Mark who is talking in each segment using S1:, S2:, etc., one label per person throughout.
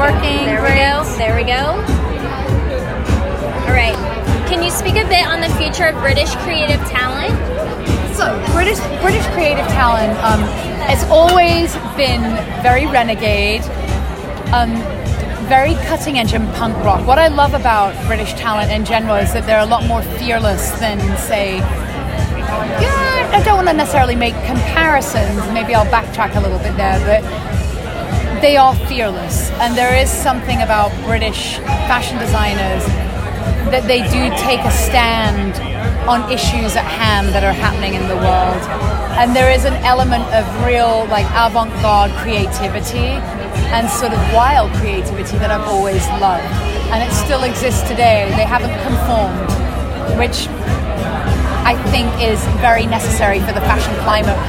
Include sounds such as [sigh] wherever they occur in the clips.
S1: working.
S2: There we go. There we go. All right. Can you speak a bit on the future of British creative talent?
S1: So British British creative talent um, has always been very renegade, um, very cutting edge and punk rock. What I love about British talent in general is that they're a lot more fearless than say. Yeah, I don't want to necessarily make comparisons. Maybe I'll backtrack a little bit there, but they are fearless, and there is something about British fashion designers that they do take a stand on issues at hand that are happening in the world. And there is an element of real, like, avant garde creativity and sort of wild creativity that I've always loved. And it still exists today. They haven't conformed, which I think is very necessary for the fashion climate.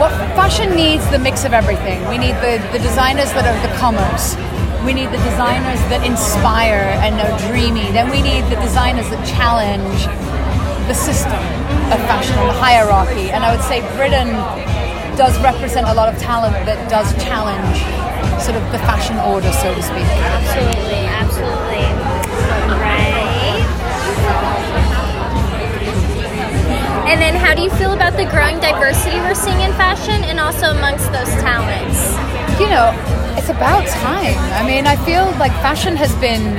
S1: What fashion needs the mix of everything. We need the, the designers that are the comers. We need the designers that inspire and are dreamy. Then we need the designers that challenge the system of fashion and the hierarchy. And I would say Britain does represent a lot of talent that does challenge sort of the fashion order, so to speak.
S2: Absolutely, absolutely. And then, how do you feel about the growing diversity we're seeing in fashion and also amongst those talents?
S1: You know, it's about time. I mean, I feel like fashion has been,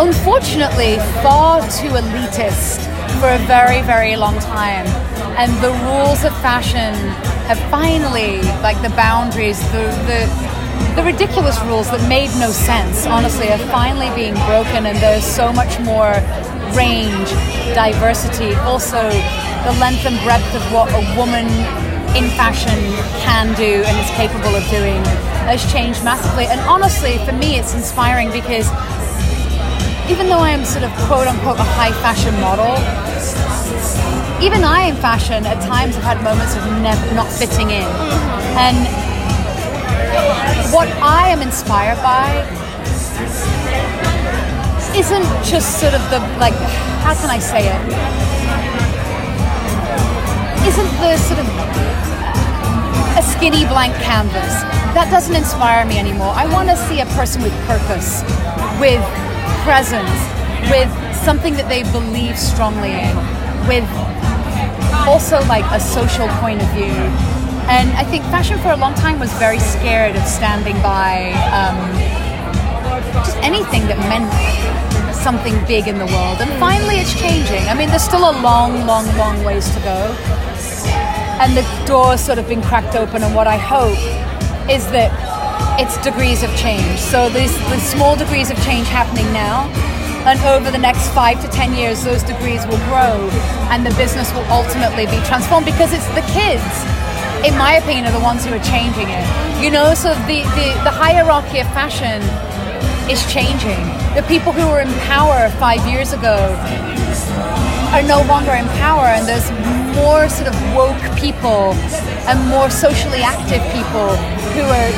S1: unfortunately, far too elitist for a very, very long time. And the rules of fashion have finally, like the boundaries, the, the the ridiculous rules that made no sense, honestly, are finally being broken, and there's so much more range, diversity, also the length and breadth of what a woman in fashion can do and is capable of doing has changed massively. And honestly, for me, it's inspiring because even though I am sort of quote unquote a high fashion model, even I in fashion at times have had moments of never not fitting in. Mm-hmm. And what I am inspired by isn't just sort of the like how can I say it? Isn't the sort of a skinny blank canvas. That doesn't inspire me anymore. I want to see a person with purpose, with presence, with something that they believe strongly in, with also like a social point of view. And I think fashion for a long time was very scared of standing by um, just anything that meant something big in the world. And finally, it's changing. I mean, there's still a long, long, long ways to go. And the door's sort of been cracked open. And what I hope is that it's degrees of change. So there's, there's small degrees of change happening now. And over the next five to ten years, those degrees will grow and the business will ultimately be transformed because it's the kids in my opinion, are the ones who are changing it. You know, so the, the, the hierarchy of fashion is changing. The people who were in power five years ago are no longer in power, and there's more sort of woke people and more socially active people who are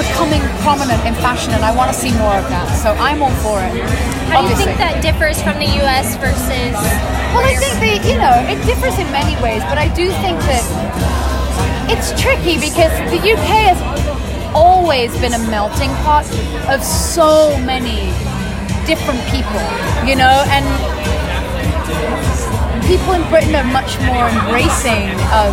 S1: becoming prominent in fashion, and I want to see more of that. So I'm all for it.
S2: How do you think that differs from the US versus.
S1: Well, I think that, you know, it differs in many ways, but I do think that it's tricky because the UK has always been a melting pot of so many different people, you know, and people in Britain are much more embracing of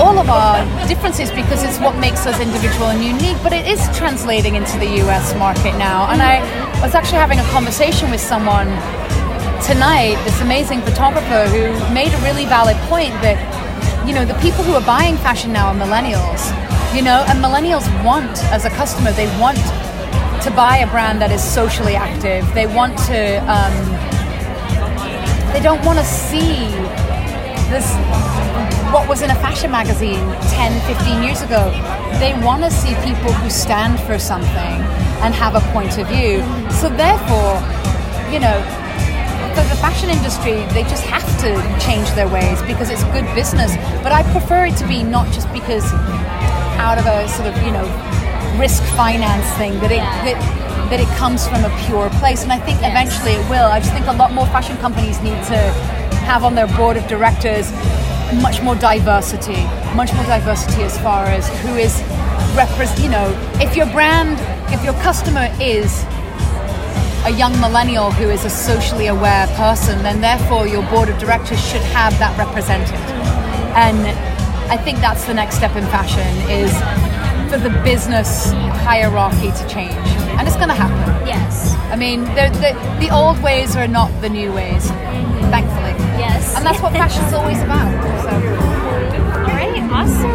S1: all of our differences because it's what makes us individual and unique, but it is translating into the US market now. And I was actually having a conversation with someone tonight, this amazing photographer who made a really valid point that, you know, the people who are buying fashion now are millennials, you know, and millennials want, as a customer, they want to buy a brand that is socially active. They want to, um, they don't want to see this what was in a fashion magazine 10 15 years ago they want to see people who stand for something and have a point of view so therefore you know fashion industry they just have to change their ways because it's good business. But i prefer it to be not just because out of a sort of you know risk finance thing that it that, that it comes from a pure place. And i think eventually it will. I just think a lot more fashion companies need to have on their board of directors much more diversity, much more diversity as far as who is represent. You know, if your brand, if your customer is a young millennial who is a socially aware person, then therefore your board of directors should have that represented. And I think that's the next step in fashion is for the business hierarchy to change, and it's going to happen.
S2: Yes.
S1: I mean, the, the, the old ways are not the new ways, thankfully.
S2: Yes.
S1: And that's what [laughs] fashion's always about. So.
S2: Right. Awesome.